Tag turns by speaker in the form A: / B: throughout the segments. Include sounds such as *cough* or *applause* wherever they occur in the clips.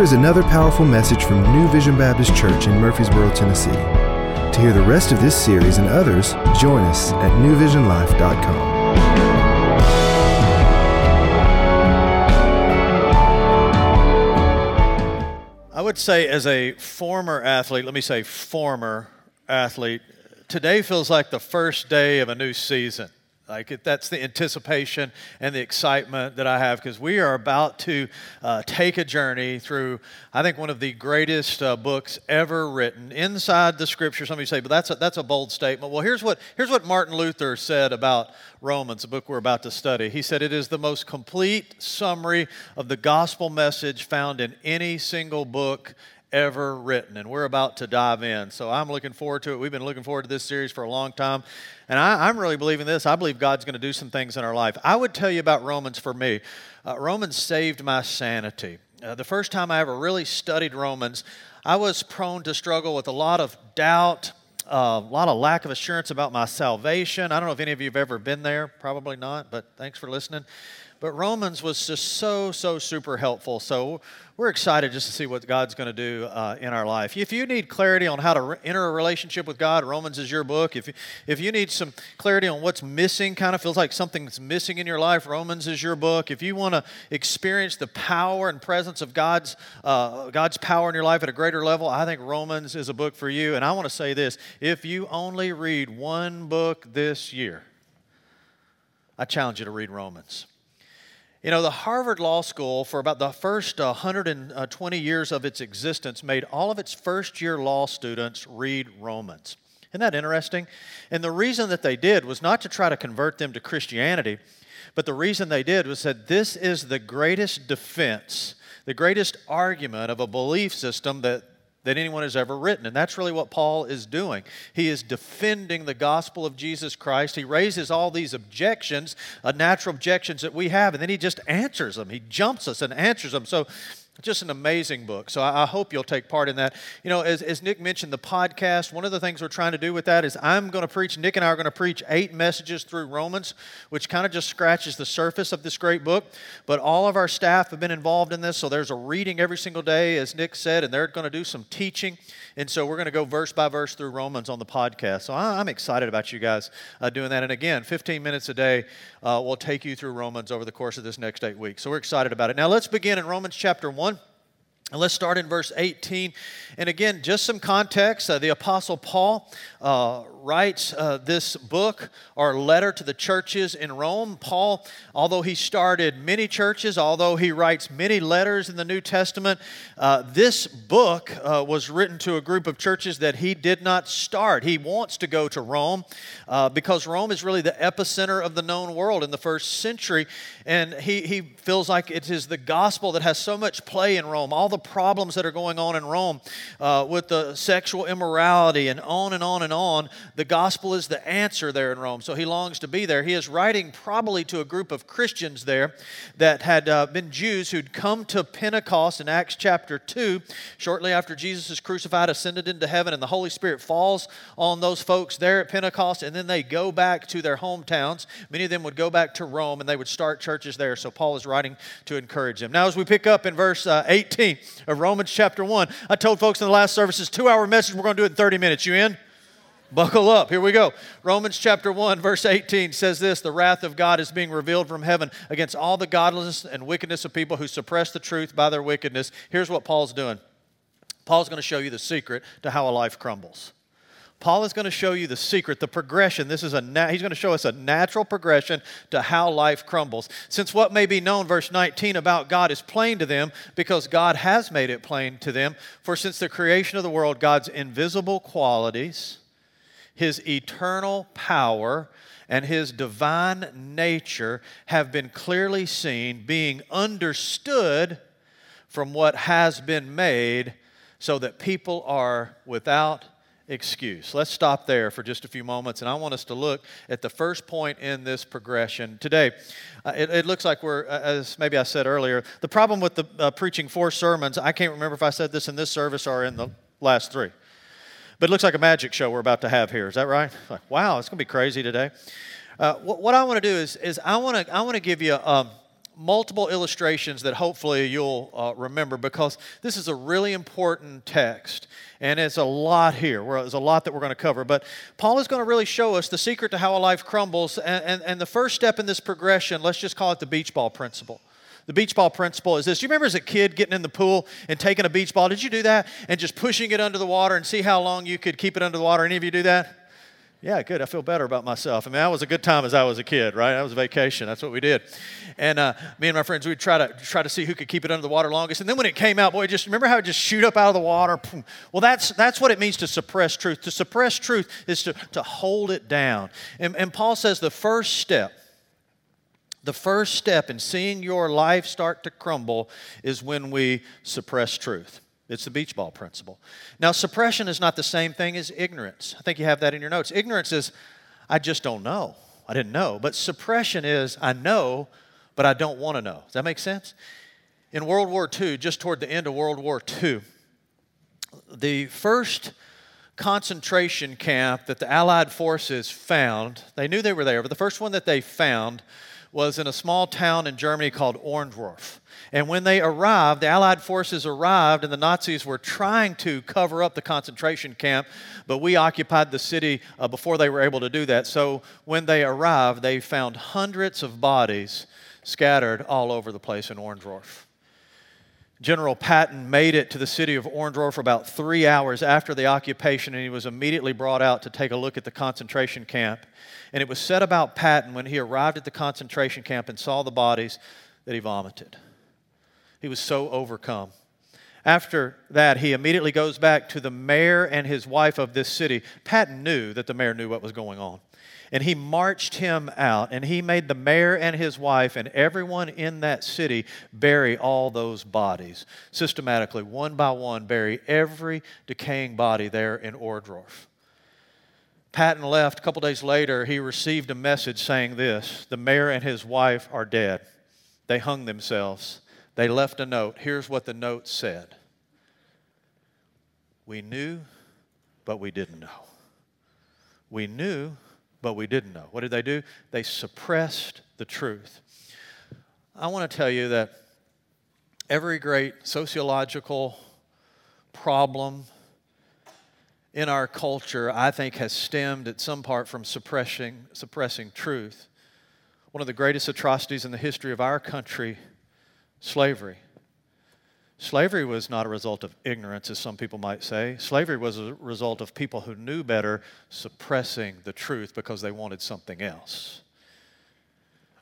A: Here is another powerful message from New Vision Baptist Church in Murfreesboro, Tennessee. To hear the rest of this series and others, join us at newvisionlife.com.
B: I would say, as a former athlete, let me say former athlete, today feels like the first day of a new season. Like it, that's the anticipation and the excitement that I have because we are about to uh, take a journey through, I think, one of the greatest uh, books ever written inside the Scripture. Some of you say, but that's a, that's a bold statement. Well, here's what here's what Martin Luther said about Romans, the book we're about to study. He said it is the most complete summary of the gospel message found in any single book ever written. And we're about to dive in. So I'm looking forward to it. We've been looking forward to this series for a long time. And I, am really believing this. I believe God's going to do some things in our life. I would tell you about Romans for me. Uh, Romans saved my sanity. Uh, the first time I ever really studied Romans, I was prone to struggle with a lot of doubt, uh, a lot of lack of assurance about my salvation. I don't know if any of you have ever been there, probably not, but thanks for listening. But Romans was just so, so super helpful. So we're excited just to see what God's going to do uh, in our life. If you need clarity on how to re- enter a relationship with God, Romans is your book. If you, if you need some clarity on what's missing, kind of feels like something's missing in your life, Romans is your book. If you want to experience the power and presence of God's, uh, God's power in your life at a greater level, I think Romans is a book for you. And I want to say this if you only read one book this year, I challenge you to read Romans. You know, the Harvard Law School, for about the first uh, 120 uh, years of its existence, made all of its first year law students read Romans. Isn't that interesting? And the reason that they did was not to try to convert them to Christianity, but the reason they did was that this is the greatest defense, the greatest argument of a belief system that that anyone has ever written. And that's really what Paul is doing. He is defending the gospel of Jesus Christ. He raises all these objections, uh, natural objections that we have, and then he just answers them. He jumps us and answers them. So just an amazing book. So I, I, hope you'll take part in that. You know, as, as Nick mentioned, the podcast, one of the things we're trying to do with that is I'm going to preach, Nick and I are going to preach eight messages through Romans, which kind of just scratches the surface of this great book. But all of our staff have been involved in this. So there's a reading every single day, as Nick said, and they're going to do some teaching. And so we're going to go verse by verse through Romans on the podcast. So I, am excited about you guys uh, doing that. And again, 15 minutes a day uh, will take you through Romans over the course of this next eight weeks. So we're excited about it. Now let's begin in Romans chapter 1. And let's start in verse 18. And again, just some context. Uh, the Apostle Paul uh, writes uh, this book or letter to the churches in Rome. Paul, although he started many churches, although he writes many letters in the New Testament, uh, this book uh, was written to a group of churches that he did not start. He wants to go to Rome uh, because Rome is really the epicenter of the known world in the first century. And he, he feels like it is the gospel that has so much play in Rome, all the problems that are going on in Rome uh, with the sexual immorality and on and on and on the gospel is the answer there in Rome. So he longs to be there. He is writing probably to a group of Christians there that had uh, been Jews who'd come to Pentecost in Acts chapter 2, shortly after Jesus is crucified, ascended into heaven, and the Holy Spirit falls on those folks there at Pentecost, and then they go back to their hometowns. Many of them would go back to Rome and they would start churches there. So Paul is writing to encourage them. Now, as we pick up in verse uh, 18 of Romans chapter 1, I told folks in the last service, services, two hour message, we're going to do it in 30 minutes. You in? Buckle up. Here we go. Romans chapter 1, verse 18 says this The wrath of God is being revealed from heaven against all the godlessness and wickedness of people who suppress the truth by their wickedness. Here's what Paul's doing Paul's going to show you the secret to how a life crumbles. Paul is going to show you the secret, the progression. This is a na- he's going to show us a natural progression to how life crumbles. Since what may be known, verse 19, about God is plain to them, because God has made it plain to them. For since the creation of the world, God's invisible qualities, his eternal power and his divine nature have been clearly seen, being understood from what has been made, so that people are without excuse. Let's stop there for just a few moments, and I want us to look at the first point in this progression. Today, uh, it, it, looks like we're, uh, as maybe I said earlier, the problem with the uh, preaching four sermons, I can't remember if I said this in this service or in the last three. But it looks like a magic show we're about to have here. Is that right? Like, wow, it's going to be crazy today. Uh, what, what, I want to do is, is I want to I want to give you um, multiple illustrations that hopefully you'll uh, remember because this is a really important text and it's a lot here. There's a lot that we're going to cover. But Paul is going to really show us the secret to how a life crumbles. And, and, and the first step in this progression, let's just call it the beach ball principle. The beach ball principle is this. Do you remember as a kid getting in the pool and taking a beach ball? Did you do that? And just pushing it under the water and see how long you could keep it under the water? Any of you do that? Yeah, good. I feel better about myself. I mean, that was a good time as I was a kid, right? That was a vacation. That's what we did. And uh, me and my friends, we'd try to try to see who could keep it under the water longest. And then when it came out, boy, just remember how it just shoot up out of the water? Well, that's that's what it means to suppress truth. To suppress truth is to, to hold it down. And, and Paul says the first step, the first step in seeing your life start to crumble is when we suppress truth. It's the beach ball principle. Now, suppression is not the same thing as ignorance. I think you have that in your notes. Ignorance is, I just don't know. I didn't know. But suppression is, I know, but I don't want to know. Does that make sense? In World War II, just toward the end of World War II, the first concentration camp that the Allied forces found, they knew they were there, but the first one that they found was in a small town in Germany called Orndorff. And when they arrived, the Allied forces arrived, and the Nazis were trying to cover up the concentration camp, but we occupied the city uh, before they were able to do that. So when they arrived, they found hundreds of bodies scattered all over the place in Orndorff. General Patton made it to the city of Orndorff about three hours after the occupation, and he was immediately brought out to take a look at the concentration camp. And it was said about Patton when he arrived at the concentration camp and saw the bodies that he vomited. He was so overcome. After that, he immediately goes back to the mayor and his wife of this city. Patton knew that the mayor knew what was going on. And he marched him out, and he made the mayor and his wife and everyone in that city bury all those bodies systematically, one by one, bury every decaying body there in Orndorff. Patton left. A couple days later, he received a message saying this The mayor and his wife are dead. They hung themselves. They left a note. Here's what the note said We knew, but we didn't know. We knew, but we didn't know. What did they do? They suppressed the truth. I want to tell you that every great sociological problem in our culture, I think, has stemmed at some part from suppressing, suppressing truth. One of the greatest atrocities in the history of our country slavery. Slavery was not a result of ignorance, as some people might say. Slavery was a result of people who knew better suppressing the truth because they wanted something else.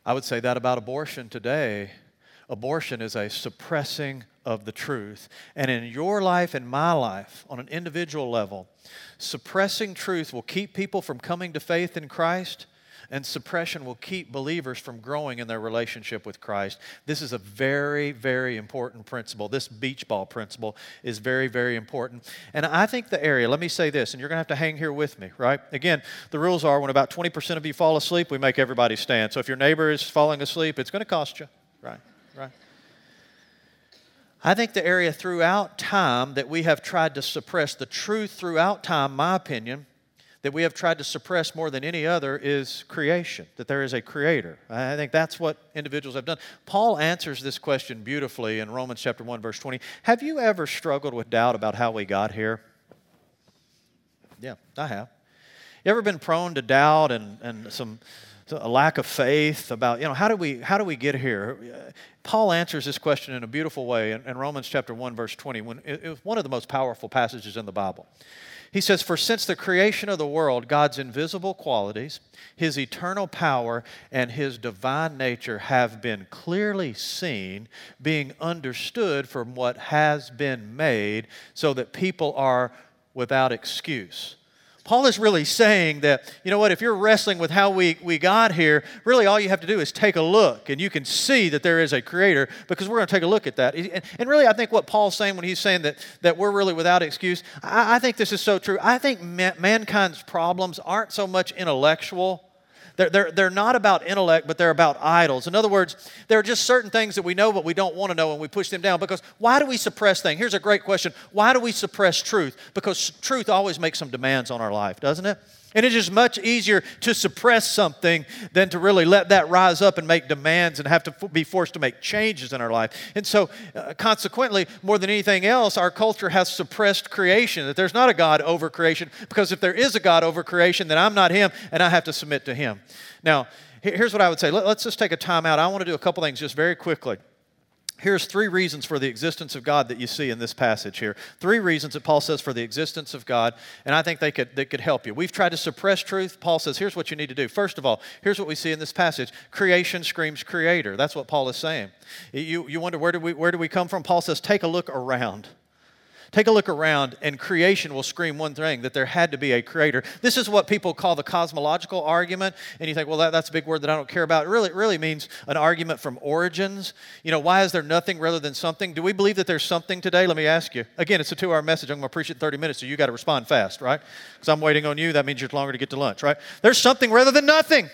B: I would say that about abortion today. Abortion is a suppressing of the truth. And in your life and my life, on an individual level, suppressing truth will keep people from coming to faith in Christ and suppression will keep believers from growing in their relationship with Christ. This is a very, very important principle. This beach ball principle is very, very important. And I think the area, let me say this, and you're going to have to hang here with me, right? Again, the rules are when about 20% of you fall asleep, we make everybody stand. So if your neighbor is falling asleep, it's going to cost you, right? I think the area throughout time that we have tried to suppress the truth throughout time, my opinion, that we have tried to suppress more than any other is creation, that there is a creator. I think that's what individuals have done. Paul answers this question beautifully in Romans chapter 1 verse 20. Have you ever struggled with doubt about how we got here? Yeah, I have. You ever been prone to doubt and, and some a lack of faith about, you know, how do we how do we get here? Paul answers this question in a beautiful way in, in Romans chapter 1 verse 20 when it, it was one of the most powerful passages in the Bible. He says, For since the creation of the world, God's invisible qualities, his eternal power, and his divine nature have been clearly seen, being understood from what has been made, so that people are without excuse. Paul is really saying that, you know what, if you're wrestling with how we, we got here, really all you have to do is take a look and you can see that there is a creator because we're going to take a look at that. And, and really, I think what Paul's saying when he's saying that, that we're really without excuse, I, I think this is so true. I think ma- mankind's problems aren't so much intellectual they're, they're, they're not about intellect, but they're about idols. In other words, there are just certain things that we know, but we don't want to know, and we push them down. Because why do we suppress things? Here's a great question Why do we suppress truth? Because truth always makes some demands on our life, doesn't it? And it is much easier to suppress something than to really let that rise up and make demands and have to f- be forced to make changes in our life. And so, uh, consequently, more than anything else, our culture has suppressed creation, that there's not a God over creation, because if there is a God over creation, then I'm not Him and I have to submit to Him. Now, here's what I would say. Let, us just take a time out. I want to do a couple things just very quickly. Here's three reasons for the existence of God that you see in this passage here. Three reasons that Paul says for the existence of God, and I think they could, they could help you. We've tried to suppress truth. Paul says, here's what you need to do. First of all, here's what we see in this passage creation screams creator. That's what Paul is saying. You, you wonder, where do, we, where do we come from? Paul says, take a look around. Take a look around, and creation will scream one thing that there had to be a creator. This is what people call the cosmological argument. And you think, well, that, that's a big word that I don't care about. It really, it really means an argument from origins. You know, why is there nothing rather than something? Do we believe that there's something today? Let me ask you. Again, it's a two hour message. I'm going to preach it in 30 minutes, so you got to respond fast, right? Because I'm waiting on you. That means you're longer to get to lunch, right? There's something rather than nothing.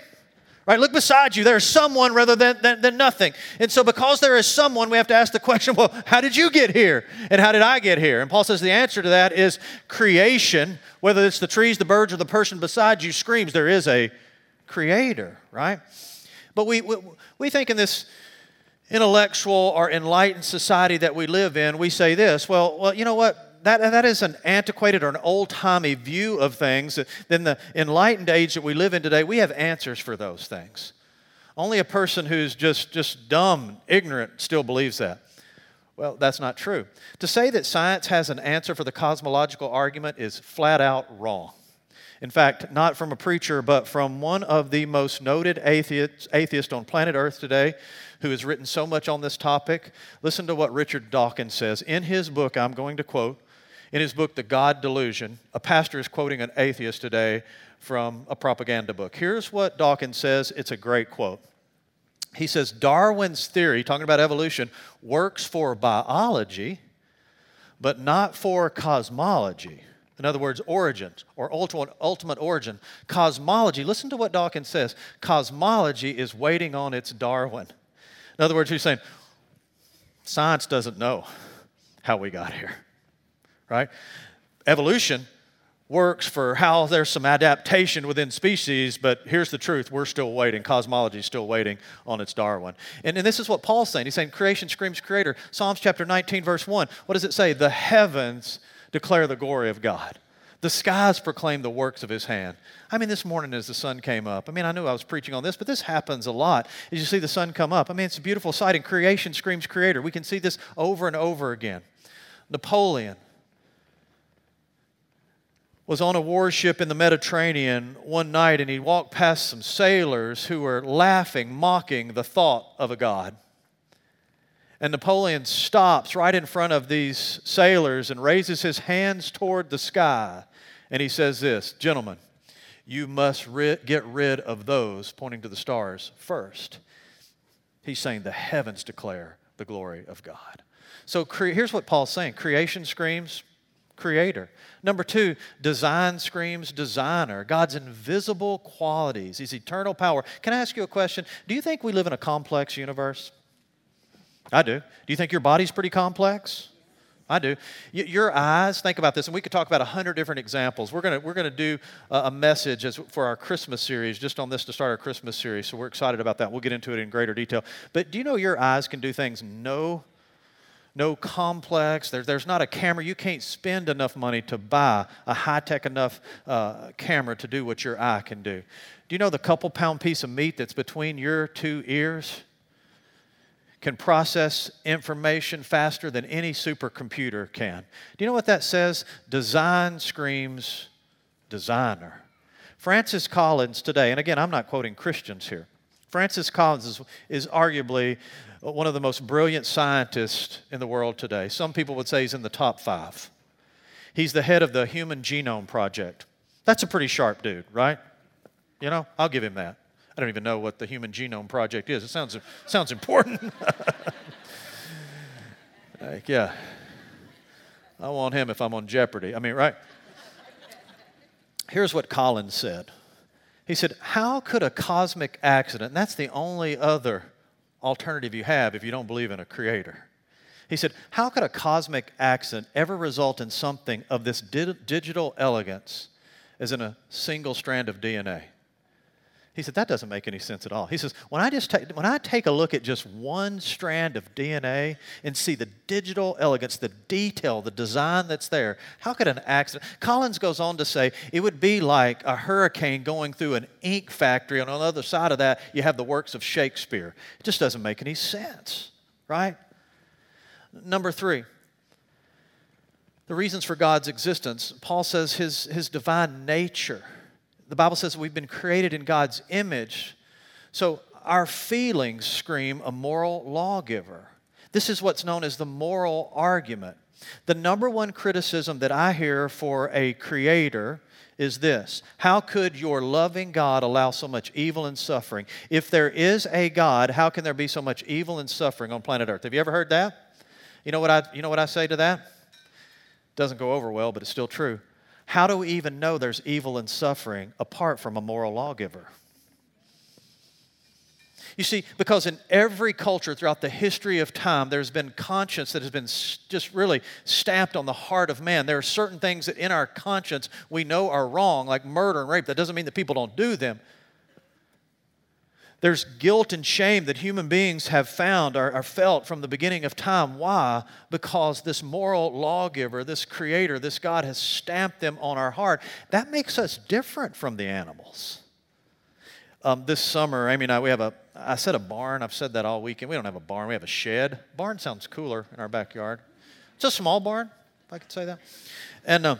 B: Right? Look beside you. There is someone rather than, than, than, nothing. And so, because there is someone, we have to ask the question well, how did you get here? And how did I get here? And Paul says the answer to that is creation. Whether it's the trees, the birds, or the person beside you screams there is a creator, right? But we, we, we think in this intellectual or enlightened society that we live in, we say this well, well, you know what? That, that is an antiquated or an old timey view of things. Then the enlightened age that we live in today, we have answers for those things. Only a person who's just, just dumb, ignorant, still believes that. Well, that's not true. To say that science has an answer for the cosmological argument is flat out wrong. In fact, not from a preacher, but from one of the most noted atheists, atheists on planet Earth today who has written so much on this topic. Listen to what Richard Dawkins says. In his book, I'm going to quote, in his book, The God Delusion, a pastor is quoting an atheist today from a propaganda book. Here's what Dawkins says. It's a great quote. He says Darwin's theory, talking about evolution, works for biology, but not for cosmology. In other words, origins or ultimate, origin. Cosmology, listen to what Dawkins says cosmology is waiting on its Darwin. In other words, he's saying science doesn't know how we got here right? Evolution works for how there's some adaptation within species, but here's the truth we're still waiting. Cosmology is still waiting on its Darwin. And, and this is what Paul's saying. He's saying creation screams creator. Psalms chapter 19, verse 1. What does it say? The heavens declare the glory of God. The skies proclaim the works of his hand. I mean, this morning as the sun came up, I mean, I knew I was preaching on this, but this happens a lot as you see the sun come up. I mean, it's a beautiful sight, and creation screams creator. We can see this over and over again. Napoleon, was on a warship in the Mediterranean one night and he walked past some sailors who were laughing, mocking the thought of a God. And Napoleon stops right in front of these sailors and raises his hands toward the sky. And he says, This, gentlemen, you must ri- get rid of those, pointing to the stars, first. He's saying the heavens declare the glory of God. So cre- here's what Paul's saying creation screams, creator. Number two, design screams designer. God's invisible qualities, His eternal power. Can I ask you a question? Do you think we live in a complex universe? I do. Do you think your body's pretty complex? I do. Your eyes, think about this, and we could talk about a hundred different examples. We're going we're gonna do a message as, for our Christmas series, just on this to start our Christmas series, so we're excited about that. We'll get into it in greater detail. But do you know your eyes can do things no no complex. There, there's not a camera. You can't spend enough money to buy a high tech enough uh, camera to do what your eye can do. Do you know the couple pound piece of meat that's between your two ears can process information faster than any supercomputer can? Do you know what that says? Design screams designer. Francis Collins today, and again, I'm not quoting Christians here. Francis Collins is, is arguably one of the most brilliant scientists in the world today. Some people would say he's in the top five. He's the head of the Human Genome Project. That's a pretty sharp dude, right? You know, I'll give him that. I don't even know what the Human Genome Project is. It sounds, sounds important. *laughs* like, yeah. I want him if I'm on Jeopardy. I mean, right? Here's what Collins said. He said, How could a cosmic accident, that's the only other alternative you have if you don't believe in a creator. He said, How could a cosmic accident ever result in something of this di- digital elegance as in a single strand of DNA. He said, that doesn't make any sense at all. He says, when I just take, when I take a look at just one strand of DNA and see the digital elegance, the detail, the design that's there, how could an accident? Collins goes on to say it would be like a hurricane going through an ink factory, and on the other side of that, you have the works of Shakespeare. It just doesn't make any sense, right? Number three, the reasons for God's existence. Paul says his, his divine nature the Bible says we've been created in God's image. So our feelings scream a moral lawgiver. This is what's known as the moral argument. The number one criticism that I hear for a creator is this How could your loving God allow so much evil and suffering? If there is a God, how can there be so much evil and suffering on planet Earth? Have you ever heard that? You know what I, you know what I say to that? Doesn't go over well, but it's still true. How do we even know there's evil and suffering apart from a moral lawgiver? You see, because in every culture throughout the history of time, there's been conscience that has been just really stamped on the heart of man. There are certain things that in our conscience we know are wrong, like murder and rape. That doesn't mean that people don't do them, there's guilt and shame that human beings have found or, or felt from the beginning of time. Why? Because this moral lawgiver, this creator, this God has stamped them on our heart. That makes us different from the animals. Um, this summer, Amy and I, we have a, I said a barn. I've said that all weekend. We don't have a barn, we have a shed. Barn sounds cooler in our backyard. It's a small barn, if I could say that. And uh,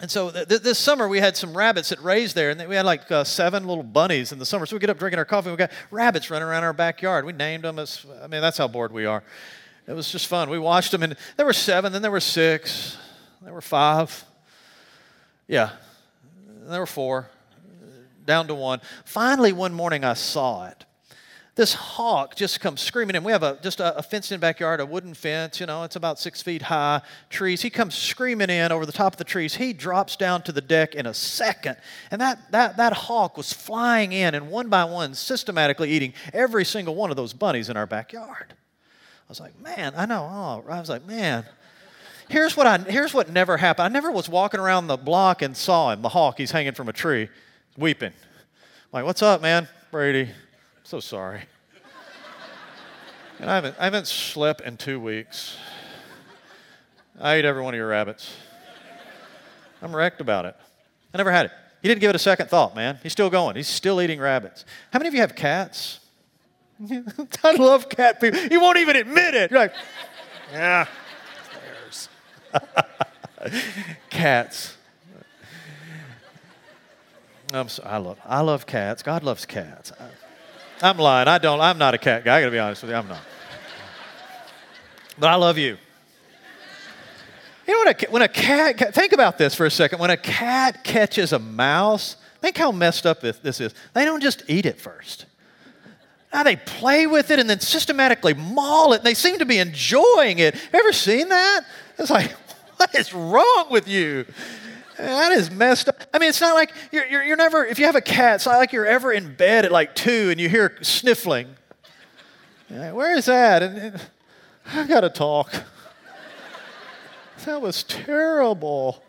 B: and so th- this summer we had some rabbits that raised there, and we had like uh, seven little bunnies in the summer. So we get up drinking our coffee, and we got rabbits running around our backyard. We named them as, I mean, that's how bored we are. It was just fun. We watched them, and there were seven, then there were six, there were five. Yeah, there were four, down to one. Finally, one morning I saw it this hawk just comes screaming in. We have a, just a, a fenced-in backyard, a wooden fence, you know, it's about six feet high, trees. He comes screaming in over the top of the trees. He drops down to the deck in a second. And that, that, that hawk was flying in and one by one systematically eating every single one of those bunnies in our backyard. I was like, man, I know. Oh, I was like, man, here's what I here's what never happened. I never was walking around the block and saw him, the hawk. He's hanging from a tree, weeping. I'm like, what's up, man, Brady? So sorry. And I haven't, I haven't slept in two weeks. I ate every one of your rabbits. I'm wrecked about it. I never had it. He didn't give it a second thought, man. He's still going. He's still eating rabbits. How many of you have cats? *laughs* I love cat people. You won't even admit it. You're like, yeah, there's *laughs* cats. So, I love I love cats. God loves cats. I, I'm lying. I don't. I'm not a cat guy. I got to be honest with you. I'm not. But I love you. You know, what? a, when a cat, think about this for a second. When a cat catches a mouse, think how messed up this, this is. They don't just eat it first. Now they play with it and then systematically maul it. And they seem to be enjoying it. Ever seen that? It's like, *laughs* what is wrong with you? That is messed up. I mean, it's not like you're, you're, you're, never, if you have a cat, it's not like you're ever in bed at like two and you hear sniffling. Where is that? And, and I got to talk. *laughs* That was terrible.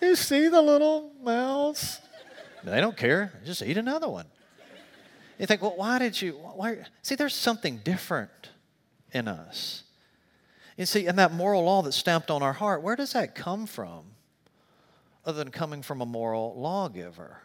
B: You see the little mouse? They don't care. Just eat another one. You think, well, why did you? Why? See, there's something different in us. You see, and that moral law that's stamped on our heart, where does that come from? Other than coming from a moral lawgiver.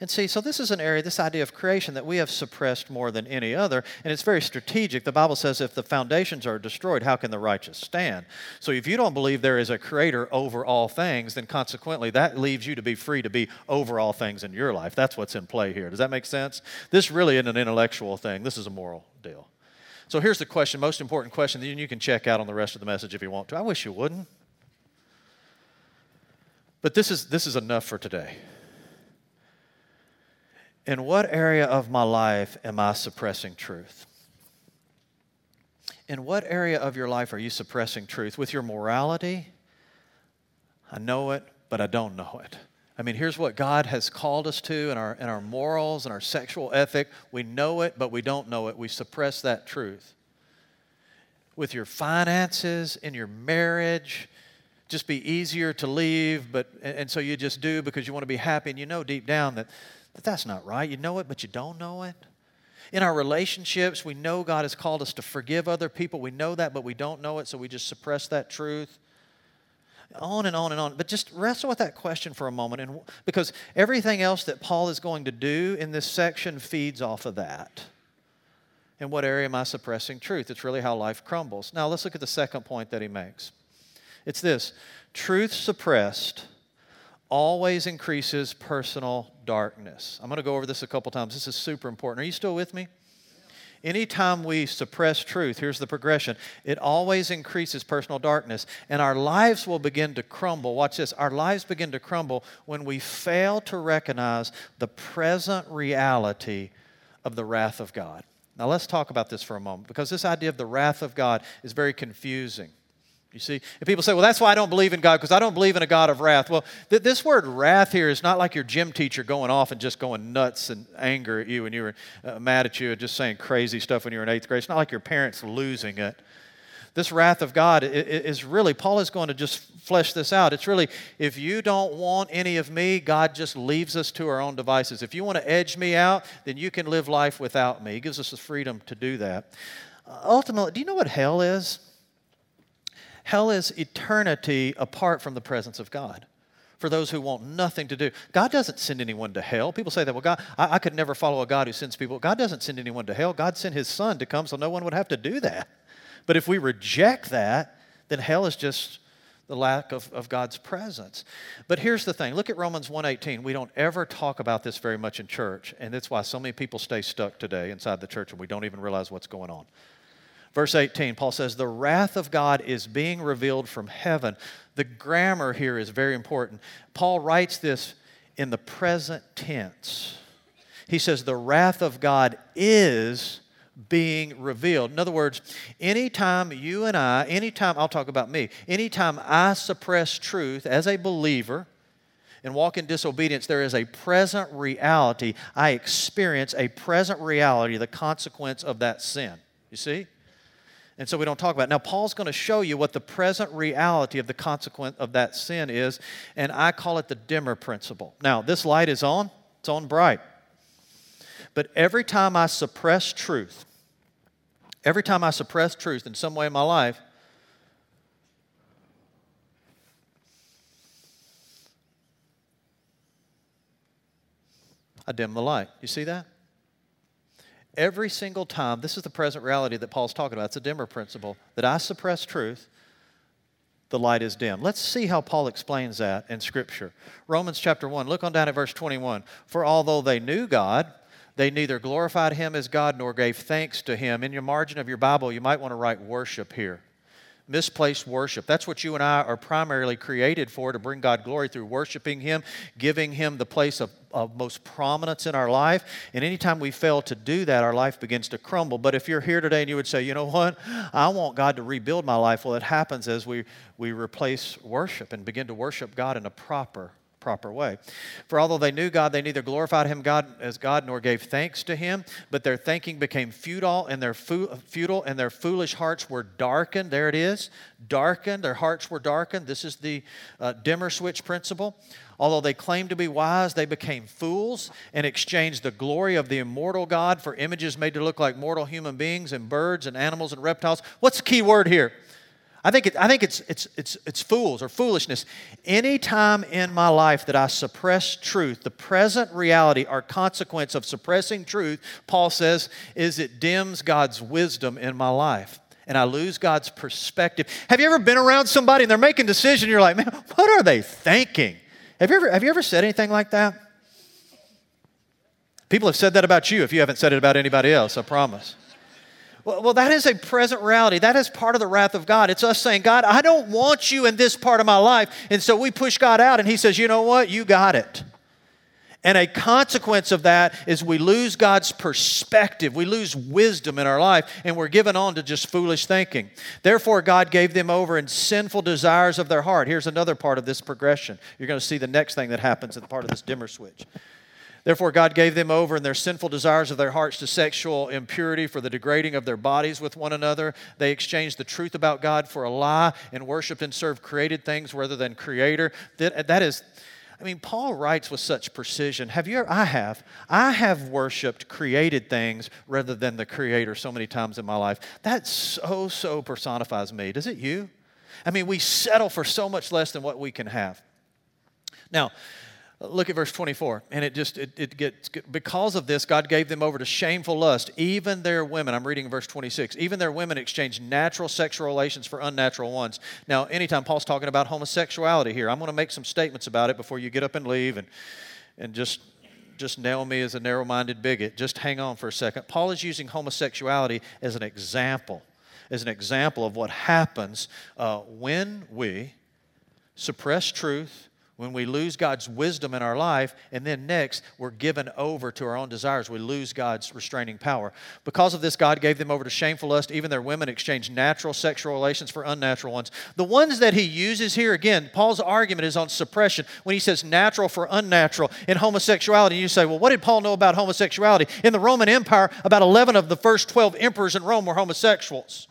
B: And see, so this is an area, this idea of creation that we have suppressed more than any other, and it's very strategic. The Bible says if the foundations are destroyed, how can the righteous stand? So if you don't believe there is a creator over all things, then consequently that leaves you to be free to be over all things in your life. That's what's in play here. Does that make sense? This really isn't an intellectual thing, this is a moral deal. So here's the question, most important question, that you can check out on the rest of the message if you want to. I wish you wouldn't. But this is, this is enough for today. In what area of my life am I suppressing truth? In what area of your life are you suppressing truth? With your morality? I know it, but I don't know it. I mean, here's what God has called us to in our, in our morals and our sexual ethic. We know it, but we don't know it. We suppress that truth. With your finances, in your marriage, just be easier to leave, but and so you just do because you want to be happy, and you know deep down that, that that's not right. You know it, but you don't know it. In our relationships, we know God has called us to forgive other people. We know that, but we don't know it, so we just suppress that truth. On and on and on. But just wrestle with that question for a moment, and because everything else that Paul is going to do in this section feeds off of that. In what area am I suppressing truth? It's really how life crumbles. Now, let's look at the second point that he makes. It's this truth suppressed always increases personal darkness. I'm going to go over this a couple times. This is super important. Are you still with me? Anytime we suppress truth, here's the progression it always increases personal darkness, and our lives will begin to crumble. Watch this our lives begin to crumble when we fail to recognize the present reality of the wrath of God. Now, let's talk about this for a moment because this idea of the wrath of God is very confusing. You see, and people say, well, that's why I don't believe in God, because I don't believe in a God of wrath. Well, th- this word wrath here is not like your gym teacher going off and just going nuts and anger at you and you were uh, mad at you and just saying crazy stuff when you were in eighth grade. It's not like your parents losing it. This wrath of God is really, Paul is going to just flesh this out. It's really, if you don't want any of me, God just leaves us to our own devices. If you want to edge me out, then you can live life without me. He gives us the freedom to do that. Uh, ultimately, do you know what hell is? Hell is eternity apart from the presence of God for those who want nothing to do. God doesn't send anyone to hell. People say that, well, God, I, I, could never follow a God who sends people. God doesn't send anyone to hell. God sent his son to come so no one would have to do that. But if we reject that, then hell is just the lack of, of God's presence. But here's the thing. Look at Romans 1.18. We don't ever talk about this very much in church, and that's why so many people stay stuck today inside the church and we don't even realize what's going on. Verse 18, Paul says, The wrath of God is being revealed from heaven. The grammar here is very important. Paul writes this in the present tense. He says, The wrath of God is being revealed. In other words, anytime you and I, anytime, I'll talk about me, anytime I suppress truth as a believer, and walk in disobedience, there is a present reality. I experience a present reality, the consequence of that sin. You see? And so we don't talk about it. Now, Paul's going to show you what the present reality of the consequence of that sin is, and I call it the dimmer principle. Now, this light is on, it's on bright. But every time I suppress truth, every time I suppress truth in some way in my life, I dim the light. You see that? Every single time, this is the present reality that Paul's talking about. It's a dimmer principle that I suppress truth, the light is dim. Let's see how Paul explains that in Scripture. Romans chapter 1, look on down at verse 21. For although they knew God, they neither glorified him as God nor gave thanks to him. In your margin of your Bible, you might want to write worship here misplaced worship. That's what you and I are primarily created for to bring God glory through worshiping Him, giving Him the place of, of most prominence in our life. And anytime we fail to do that, our life begins to crumble. But if you're here today and you would say, you know what, I want God to rebuild my life, well, it happens as we, we replace worship and begin to worship God in a proper proper way. For although they knew God, they neither glorified him God as God nor gave thanks to him, but their thinking became futile and their fu- futile and their foolish hearts were darkened. There it is, darkened. Their hearts were darkened. This is the uh, dimmer switch principle. Although they claimed to be wise, they became fools and exchanged the glory of the immortal God for images made to look like mortal human beings and birds and animals and reptiles. What's the key word here? I think, it, I think it's, it's, it's, it's fools or foolishness. Any time in my life that I suppress truth, the present reality or consequence of suppressing truth, Paul says, is it dims God's wisdom in my life. And I lose God's perspective. Have you ever been around somebody and they're making decisions and you're like, man, what are they thinking? Have you ever, have you ever said anything like that? People have said that about you if you haven't said it about anybody else, I promise. Well, that is a present reality. That is part of the wrath of God. It's us saying, God, I don't want you in this part of my life. And so we push God out, and He says, You know what? You got it. And a consequence of that is we lose God's perspective. We lose wisdom in our life, and we're given on to just foolish thinking. Therefore, God gave them over in sinful desires of their heart. Here's another part of this progression. You're going to see the next thing that happens at the part of this dimmer switch. Therefore, God gave them over in their sinful desires of their hearts to sexual impurity for the degrading of their bodies with one another. They exchanged the truth about God for a lie and worshiped and served created things rather than Creator. That, that is, I mean, Paul writes with such precision. Have you ever? I have. I have worshiped created things rather than the Creator so many times in my life. That so, so personifies me. Does it you? I mean, we settle for so much less than what we can have. Now, Look at verse 24. And it just, it, it gets, because of this, God gave them over to shameful lust. Even their women, I'm reading verse 26, even their women exchanged natural sexual relations for unnatural ones. Now, anytime Paul's talking about homosexuality here, I'm going to make some statements about it before you get up and leave and, and just, just nail me as a narrow minded bigot. Just hang on for a second. Paul is using homosexuality as an example, as an example of what happens uh, when we suppress truth when we lose God's wisdom in our life, and then next, we're given over to our own desires, we lose God's restraining power. Because of this, God gave them over to shameful lust. Even their women exchanged natural sexual relations for unnatural ones. The ones that he uses here, again, Paul's argument is on suppression when he says natural for unnatural in homosexuality. You say, well, what did Paul know about homosexuality? In the Roman Empire, about 11 of the first 12 emperors in Rome were homosexuals.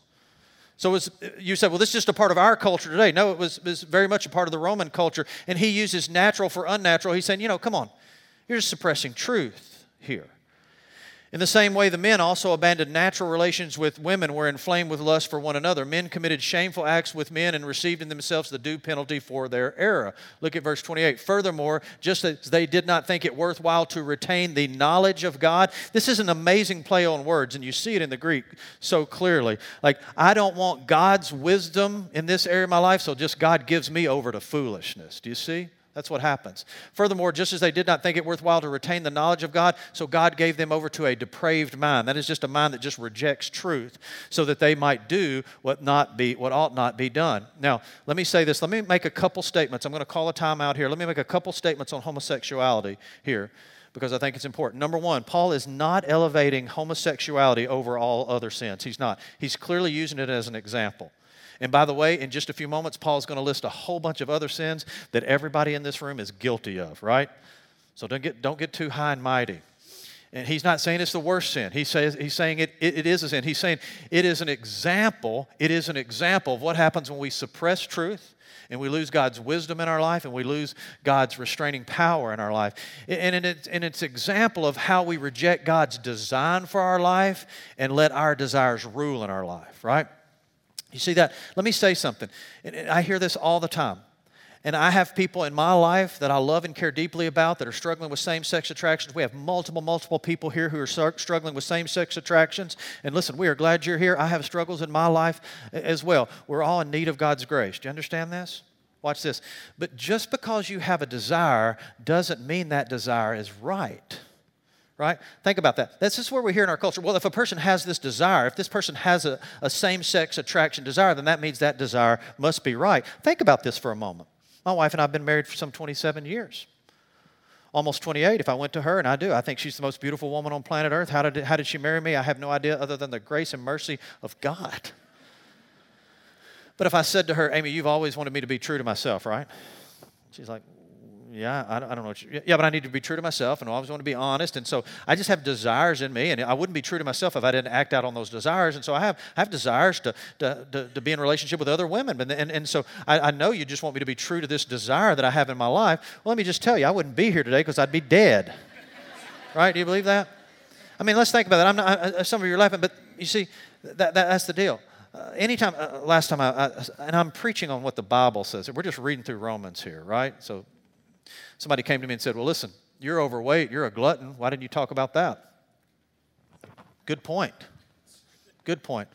B: So was, you said, well, this is just a part of our culture today. No, it was, it was very much a part of the Roman culture. And he uses natural for unnatural. He's saying, you know, come on, you're just suppressing truth here. In the same way, the men also abandoned natural relations with women, were inflamed with lust for one another. Men committed shameful acts with men and received in themselves the due penalty for their error. Look at verse 28. Furthermore, just as they did not think it worthwhile to retain the knowledge of God, this is an amazing play on words, and you see it in the Greek so clearly. Like, I don't want God's wisdom in this area of my life, so just God gives me over to foolishness. Do you see? That's what happens. Furthermore, just as they did not think it worthwhile to retain the knowledge of God, so God gave them over to a depraved mind. That is just a mind that just rejects truth, so that they might do what not be what ought not be done. Now, let me say this. Let me make a couple statements. I'm going to call a time out here. Let me make a couple statements on homosexuality here because I think it's important. Number one, Paul is not elevating homosexuality over all other sins. He's not. He's clearly using it as an example. And by the way, in just a few moments, Paul's going to list a whole bunch of other sins that everybody in this room is guilty of, right? So don't get, don't get too high and mighty. And he's not saying it's the worst sin. He says, he's saying it, it, it is a sin. He's saying it is an example. It is an example of what happens when we suppress truth and we lose God's wisdom in our life and we lose God's restraining power in our life. And it's, and it's example of how we reject God's design for our life and let our desires rule in our life, right? You see that? Let me say something. I hear this all the time. And I have people in my life that I love and care deeply about that are struggling with same sex attractions. We have multiple, multiple people here who are struggling with same sex attractions. And listen, we are glad you're here. I have struggles in my life as well. We're all in need of God's grace. Do you understand this? Watch this. But just because you have a desire doesn't mean that desire is right right? Think about that. This is where we hear in our culture. Well, if a person has this desire, if this person has a, a same sex attraction desire, then that means that desire must be right. Think about this for a moment. My wife and I have been married for some 27 years. Almost 28, if I went to her, and I do. I think she's the most beautiful woman on planet Earth. How did, how did she marry me? I have no idea other than the grace and mercy of God. But if I said to her, Amy, you've always wanted me to be true to myself, right? She's like, yeah, I don't, I don't know. What you, yeah, but I need to be true to myself, and I always want to be honest. And so I just have desires in me, and I wouldn't be true to myself if I didn't act out on those desires. And so I have, I have desires to, to, to, to be in relationship with other women. And, and, and so I, I know you just want me to be true to this desire that I have in my life. Well, let me just tell you, I wouldn't be here today because I'd be dead. right? Do you believe that? I mean, let's think about that. I'm not, I, some of you are laughing, but you see, that, that that's the deal. Uh, anytime, uh, last time, I, I, and I'm preaching on what the Bible says. We're just reading through Romans here, right? So Somebody came to me and said, Well, listen, you're overweight, you're a glutton. Why didn't you talk about that? Good point. Good point.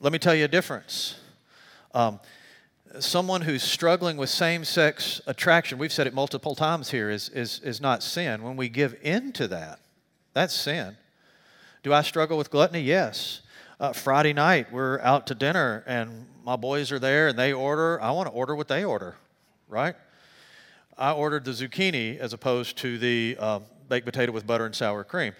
B: Let me tell you a difference. Um, someone who's struggling with same sex attraction, we've said it multiple times here, is, is, is not sin. When we give in to that, that's sin. Do I struggle with gluttony? Yes. Uh, Friday night, we're out to dinner and my boys are there and they order. I want to order what they order, right? I ordered the zucchini as opposed to the uh, baked potato with butter and sour cream.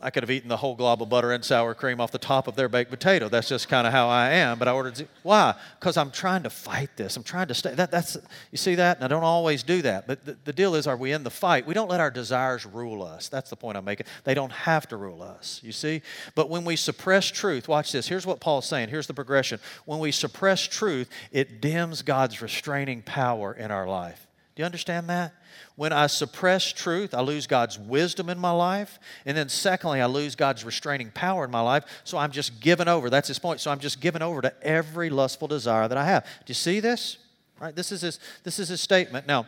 B: I could have eaten the whole glob of butter and sour cream off the top of their baked potato. That's just kind of how I am. But I ordered. Why? Because I'm trying to fight this. I'm trying to stay. That, that's you see that, and I don't always do that. But the, the deal is, are we in the fight? We don't let our desires rule us. That's the point I'm making. They don't have to rule us. You see. But when we suppress truth, watch this. Here's what Paul's saying. Here's the progression. When we suppress truth, it dims God's restraining power in our life. Do you understand that? When I suppress truth, I lose God's wisdom in my life. And then, secondly, I lose God's restraining power in my life. So I'm just given over. That's his point. So I'm just given over to every lustful desire that I have. Do you see this? Right? This is his, this is his statement. Now,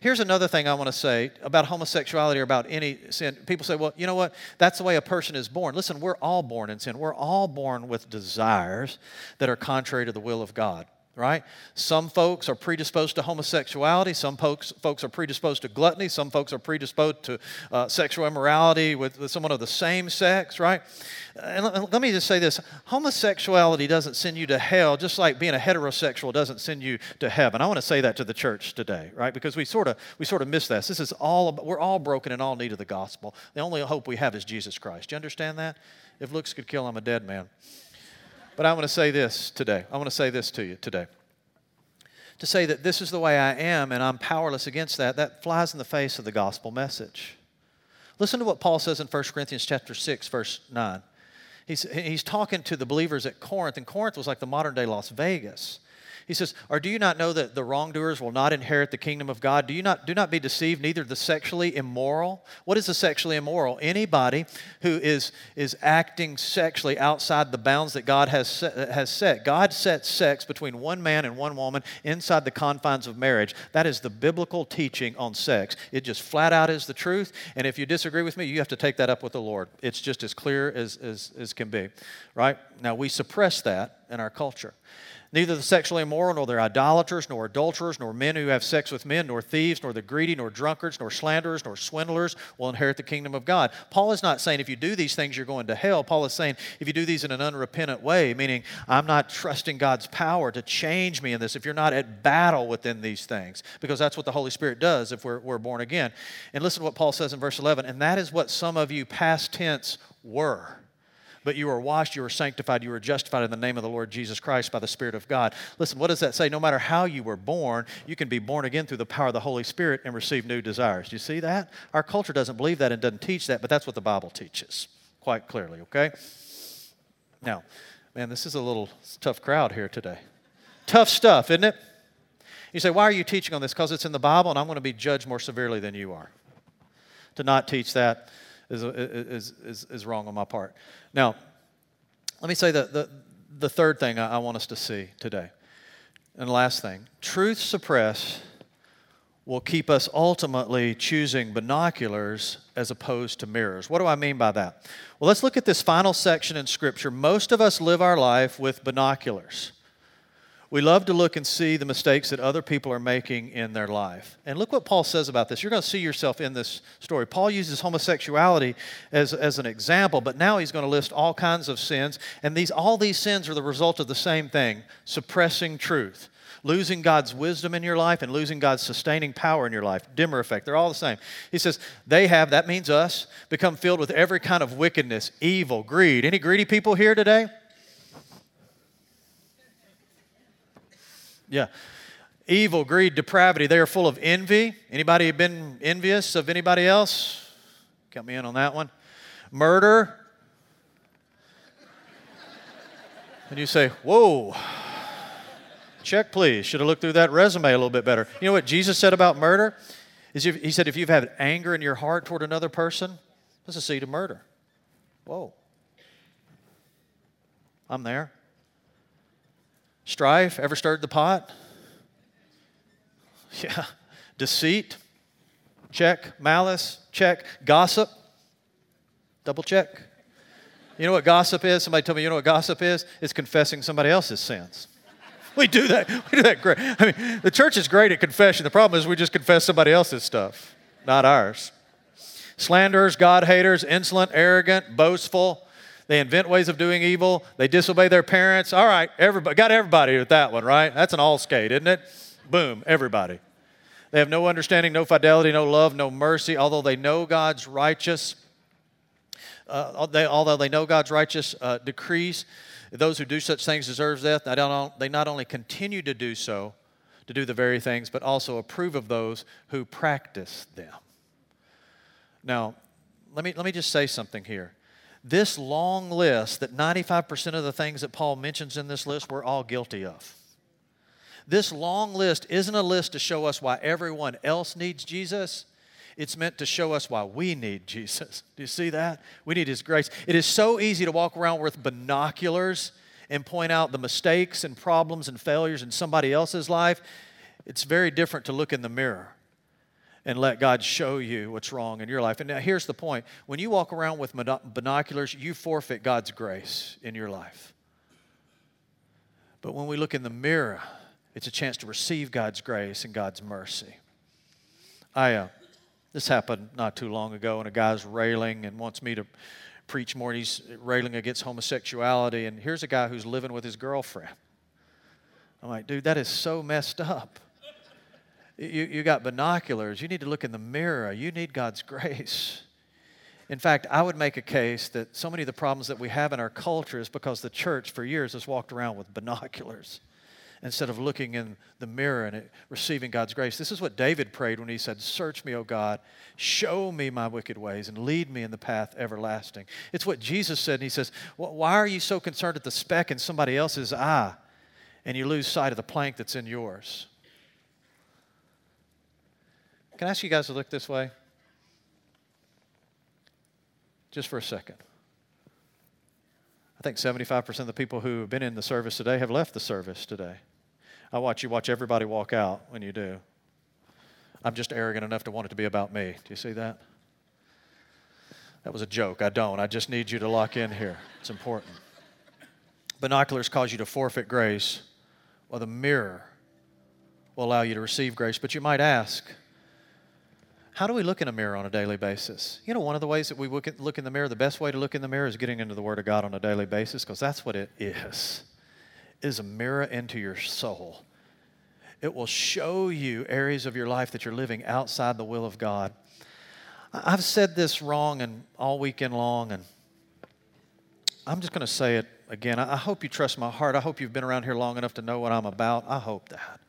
B: here's another thing I want to say about homosexuality or about any sin. People say, well, you know what? That's the way a person is born. Listen, we're all born in sin. We're all born with desires that are contrary to the will of God right? Some folks are predisposed to homosexuality. Some folks, folks are predisposed to gluttony. Some folks are predisposed to uh, sexual immorality with, with, someone of the same sex, right? And let, let me just say this homosexuality doesn't send you to hell, just like being a heterosexual doesn't send you to heaven. I want to say that to the church today, right? Because we sort of we sort of miss this. This is all we're all broken and all need of the gospel. The only hope we have is Jesus Christ. Do you understand that? If looks could kill, I'm a dead man. But I want to say this today. I want to say this to you today. To say that this is the way I am and I'm powerless against that, that flies in the face of the gospel message. Listen to what Paul says in 1 Corinthians chapter 6, verse 9. He's, he's talking to the believers at Corinth, and Corinth was like the modern day Las Vegas. He says, Or do you not know that the wrongdoers will not inherit the kingdom of God? Do you not do not be deceived, neither the sexually immoral? What is the sexually immoral? Anybody who is, is acting sexually outside the bounds that God has set, has set. God sets sex between one man and one woman inside the confines of marriage. That is the biblical teaching on sex. It just flat out is the truth. And if you disagree with me, you have to take that up with the Lord. It's just as clear as, as, as can be. Right? Now we suppress that in our culture. Neither the sexually immoral, nor the idolaters, nor adulterers, nor men who have sex with men, nor thieves, nor the greedy, nor drunkards, nor slanderers, nor swindlers will inherit the kingdom of God. Paul is not saying if you do these things, you're going to hell. Paul is saying if you do these in an unrepentant way, meaning I'm not trusting God's power to change me in this, if you're not at battle within these things, because that's what the Holy Spirit does if we're, we're born again. And listen to what Paul says in verse 11, and that is what some of you past tense were but you were washed, you were sanctified, you were justified in the name of the Lord Jesus Christ by the Spirit of God. Listen, what does that say? No matter how you were born, you can be born again through the power of the Holy Spirit and receive new desires. Do you see that? Our culture doesn't believe that and doesn't teach that, but that's what the Bible teaches quite clearly, okay? Now, man, this is a little tough crowd here today. Tough stuff, isn't it? You say, why are you teaching on this? Because it's in the Bible and I'm going to be judged more severely than you are. To not teach that is, is, is, is wrong on my part. Now, let me say the, the, the third thing I, I want us to see today. And last thing truth suppressed will keep us ultimately choosing binoculars as opposed to mirrors. What do I mean by that? Well, let's look at this final section in Scripture. Most of us live our life with binoculars. We love to look and see the mistakes that other people are making in their life. And look what Paul says about this. You're going to see yourself in this story. Paul uses homosexuality as, as an example, but now he's going to list all kinds of sins. And these, all these sins are the result of the same thing suppressing truth, losing God's wisdom in your life, and losing God's sustaining power in your life. Dimmer effect. They're all the same. He says, they have, that means us, become filled with every kind of wickedness, evil, greed. Any greedy people here today? Yeah. Evil, greed, depravity. They are full of envy. Anybody been envious of anybody else? Count me in on that one. Murder. And you say, whoa. Check, please. Should have looked through that resume a little bit better. You know what Jesus said about murder? Is he said, if you've had anger in your heart toward another person, that's a seed of murder. Whoa. I'm there. Strife, ever stirred the pot? *laughs* Yeah. Deceit, check. Malice, check. Gossip, double check. You know what gossip is? Somebody told me, you know what gossip is? It's confessing somebody else's sins. We do that. *laughs* We do that great. I mean, the church is great at confession. The problem is we just confess somebody else's stuff, not ours. Slanderers, God haters, insolent, arrogant, boastful, they invent ways of doing evil. They disobey their parents. All right, everybody got everybody with that one, right? That's an all skate, isn't it? Boom, everybody. They have no understanding, no fidelity, no love, no mercy, although they know God's righteous. uh, they, although they know God's righteous uh, decrees, those who do such things deserve death. They, not only continue to do so, to do the very things, but also approve of those who practice them. Now, let me, let me just say something here. This long list, that 95% of the things that Paul mentions in this list, we're all guilty of. This long list isn't a list to show us why everyone else needs Jesus. It's meant to show us why we need Jesus. *laughs* Do you see that? We need His grace. It is so easy to walk around with binoculars and point out the mistakes and problems and failures in somebody else's life. It's very different to look in the mirror and let God show you what's wrong in your life. And now here's the point when you walk around with binoculars, you forfeit God's grace in your life. But when we look in the mirror, it's a chance to receive God's grace and God's mercy. I, uh, this happened not too long ago, and a guy's railing and wants me to preach more. and He's railing against homosexuality, and here's a guy who's living with his girlfriend. I'm like, dude, that is so messed up. You, you got binoculars. You need to look in the mirror. You need God's grace. In fact, I would make a case that so many of the problems that we have in our culture is because the church for years has walked around with binoculars instead of looking in the mirror and receiving God's grace. This is what David prayed when he said, Search me, O God, show me my wicked ways, and lead me in the path everlasting. It's what Jesus said, and he says, Why are you so concerned at the speck in somebody else's eye, and you lose sight of the plank that's in yours? Can I ask you guys to look this way? Just for a second. I think 75% of the people who have been in the service today have left the service today. I watch you watch everybody walk out when you do. I'm just arrogant enough to want it to be about me. Do you see that? That was a joke. I don't. I just need you to lock in here. It's important. Binoculars cause you to forfeit grace, while the mirror will allow you to receive grace. But you might ask, how do we look in a mirror on a daily basis? You know, one of the ways that we look, in the mirror, the best way to look in the mirror is getting into the Word of God on a daily basis because that's what it is. It is a mirror into your soul. It will show you areas of your life that you're living outside the will of God. I've said this wrong and all weekend long, and I'm just going to say it again. I hope you trust my heart. I hope you've been around here long enough to know what I'm about. I hope that.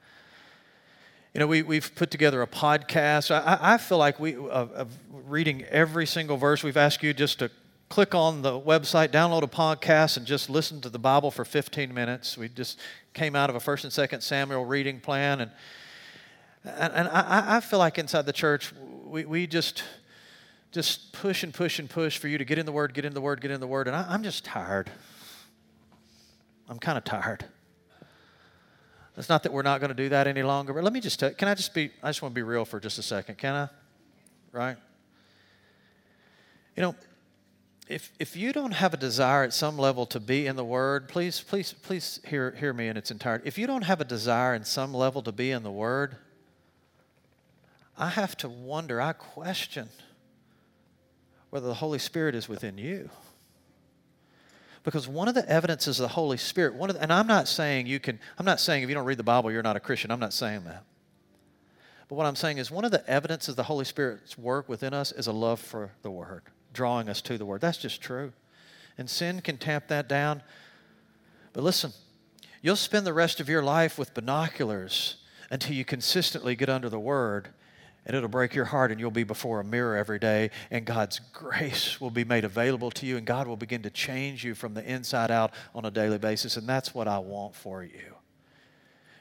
B: You know, we, we've put together a podcast. I, I feel like we, of, of reading every single verse, we've asked you just to click on the website, download a podcast, and just listen to the Bible for 15 minutes. We just came out of a First and Second Samuel reading plan, and and, and I, I, feel like inside the church we, we just just push and push and push for you to get in the Word, get in the Word, get in the Word, and I, I'm just tired. I'm kind of tired. It's not that we're not going to do that any longer, but let me just tell can I just be, I just want to be real for just a second, can I? Right? You know, if, if you don't have a desire at some level to be in the Word, please, please, please hear, hear me in its entirety. If you don't have a desire in some level to be in the Word, I have to wonder, I question whether the Holy Spirit is within you. Because one of the evidences of the Holy Spirit, one of the, and I'm not saying you can, I'm not saying if you don't read the Bible, you're not a Christian. I'm not saying that. But what I'm saying is one of the evidences of the Holy Spirit's work within us is a love for the Word, drawing us to the Word. That's just true. And sin can tamp that down. But listen, you'll spend the rest of your life with binoculars until you consistently get under the Word and it'll break your heart, and you'll be before a mirror every day, and God's grace will be made available to you, and God will begin to change you from the inside out on a daily basis. And that's what I want for you.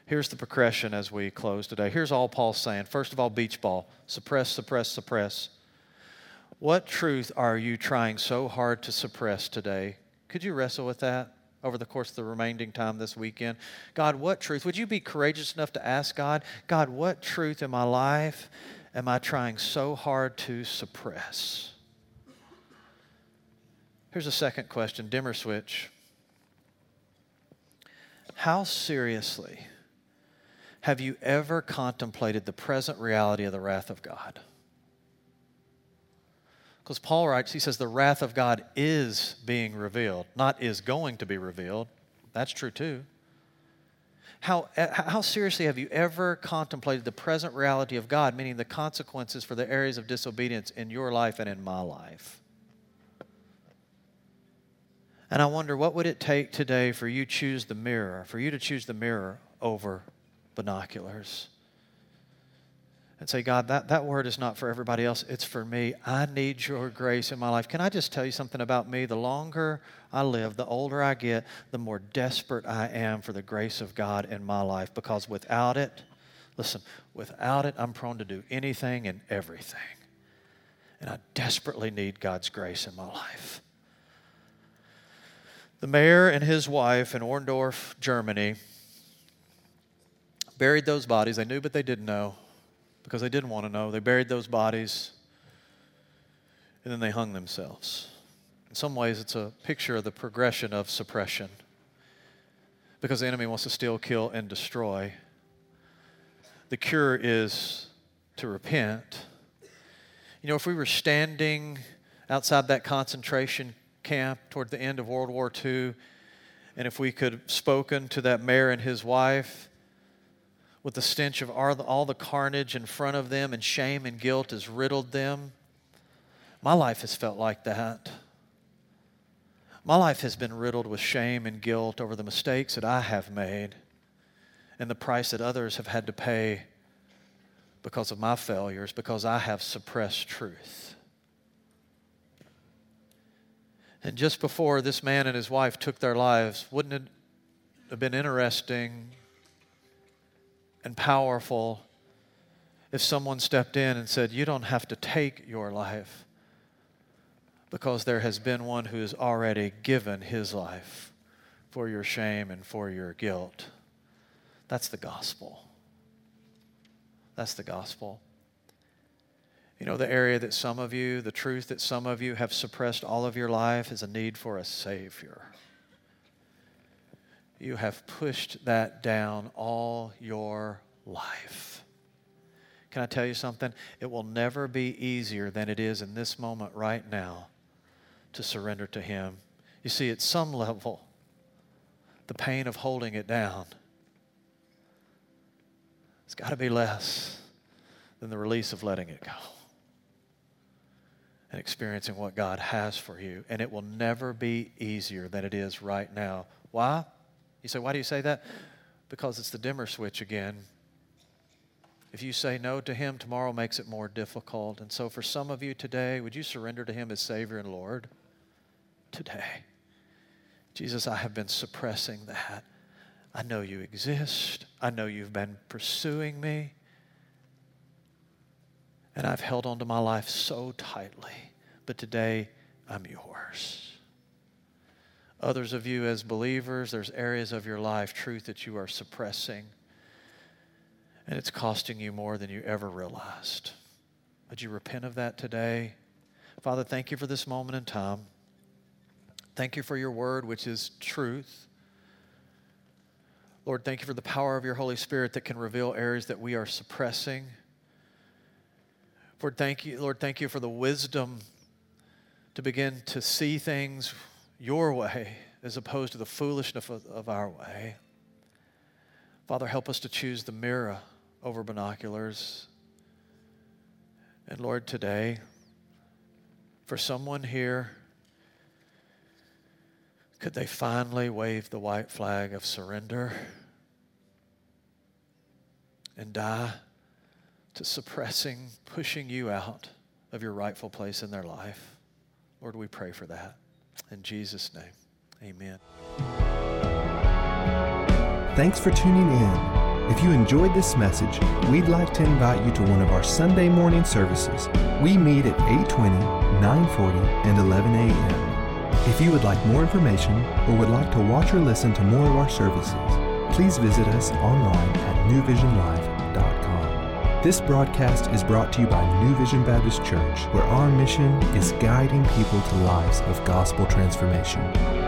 B: Here's the progression as we close today. Here's all Paul's saying. First of all, beach ball suppress, suppress, suppress. What truth are you trying so hard to suppress today? Could you wrestle with that? over the course of the remaining time this weekend. God, what truth? Would you be courageous enough to ask God, God, what truth in my life am I trying so hard to suppress? Here's a second question dimmer switch. How seriously have you ever contemplated the present reality of the wrath of God? Because Paul writes, he says, the wrath of God is being revealed, not is going to be revealed. That's true too. How, uh, how seriously have you ever contemplated the present reality of God, meaning the consequences for the areas of disobedience in your life and in my life? And I wonder what would it take today for you choose the mirror, for you to choose the mirror over binoculars. And say, God, that, that word is not for everybody else, it's for me. I need your grace in my life. Can I just tell you something about me? The longer I live, the older I get, the more desperate I am for the grace of God in my life because without it, listen, without it, I'm prone to do anything and everything. And I desperately need God's grace in my life. The mayor and his wife in Ohrdruf, Germany, buried those bodies. They knew, but they didn't know because they didn't want to know. They buried those bodies and then they hung themselves. In some ways, it's a picture of the progression of suppression because the enemy wants to steal, kill, and destroy. The cure is to repent. You know, if we were standing outside that concentration camp toward the end of World War II, and if we could have spoken to that mayor and his wife with the stench of all the carnage in front of them and shame and guilt has riddled them, my life has felt like that. My life has been riddled with shame and guilt over the mistakes that I have made and the price that others have had to pay because of my failures, because I have suppressed truth. And just before this man and his wife took their lives, wouldn't it have been interesting and powerful if someone stepped in and said, You don't have to take your life because there has been one who has already given his life for your shame and for your guilt. That's the gospel. That's the gospel. You know, the area that some of you, the truth that some of you have suppressed all of your life is a need for a Savior. You have pushed that down all your life. Can I tell you something? It will never be easier than it is in this moment right now to surrender to Him. You see, at some level, the pain of holding it down, it's got to be less than the release of letting it go and experiencing what God has for you. And it will never be easier than it is right now. Why? You say, why do you say that? Because it's the dimmer switch again. If you say no to Him, tomorrow makes it more difficult. And so, for some of you today, would you surrender to Him as Savior and Lord? Today. Jesus, I have been suppressing that. I know you exist. I know you've been pursuing me. And I've held on to my life so tightly. But today, I'm yours. Others of you, as believers, there's areas of your life, truth that you are suppressing, and it's costing you more than you ever realized. Would you repent of that today? Father, thank you for this moment in time. Thank you for your word, which is truth. Lord, thank you for the power of your Holy Spirit that can reveal areas that we are suppressing. Lord, thank you, Lord, thank you for the wisdom to begin to see things your way as opposed to the foolishness of, our way. Father, help us to choose the mirror over binoculars. And Lord, today, for someone here, could they finally wave the white flag of surrender and die? to suppressing, pushing you out of your rightful place in their life. Lord, we pray for that. In Jesus' name, amen.
A: Thanks for tuning in. If you enjoyed this message, we'd like to invite you to one of our Sunday morning services. We meet at 8:20, 9:40, and 11 a.m. If you would like more information or would like to watch or listen to more of our services, please visit us online at newvisionlive.com. This broadcast is brought to you by New Vision Baptist Church, where our mission is guiding people to lives of gospel transformation.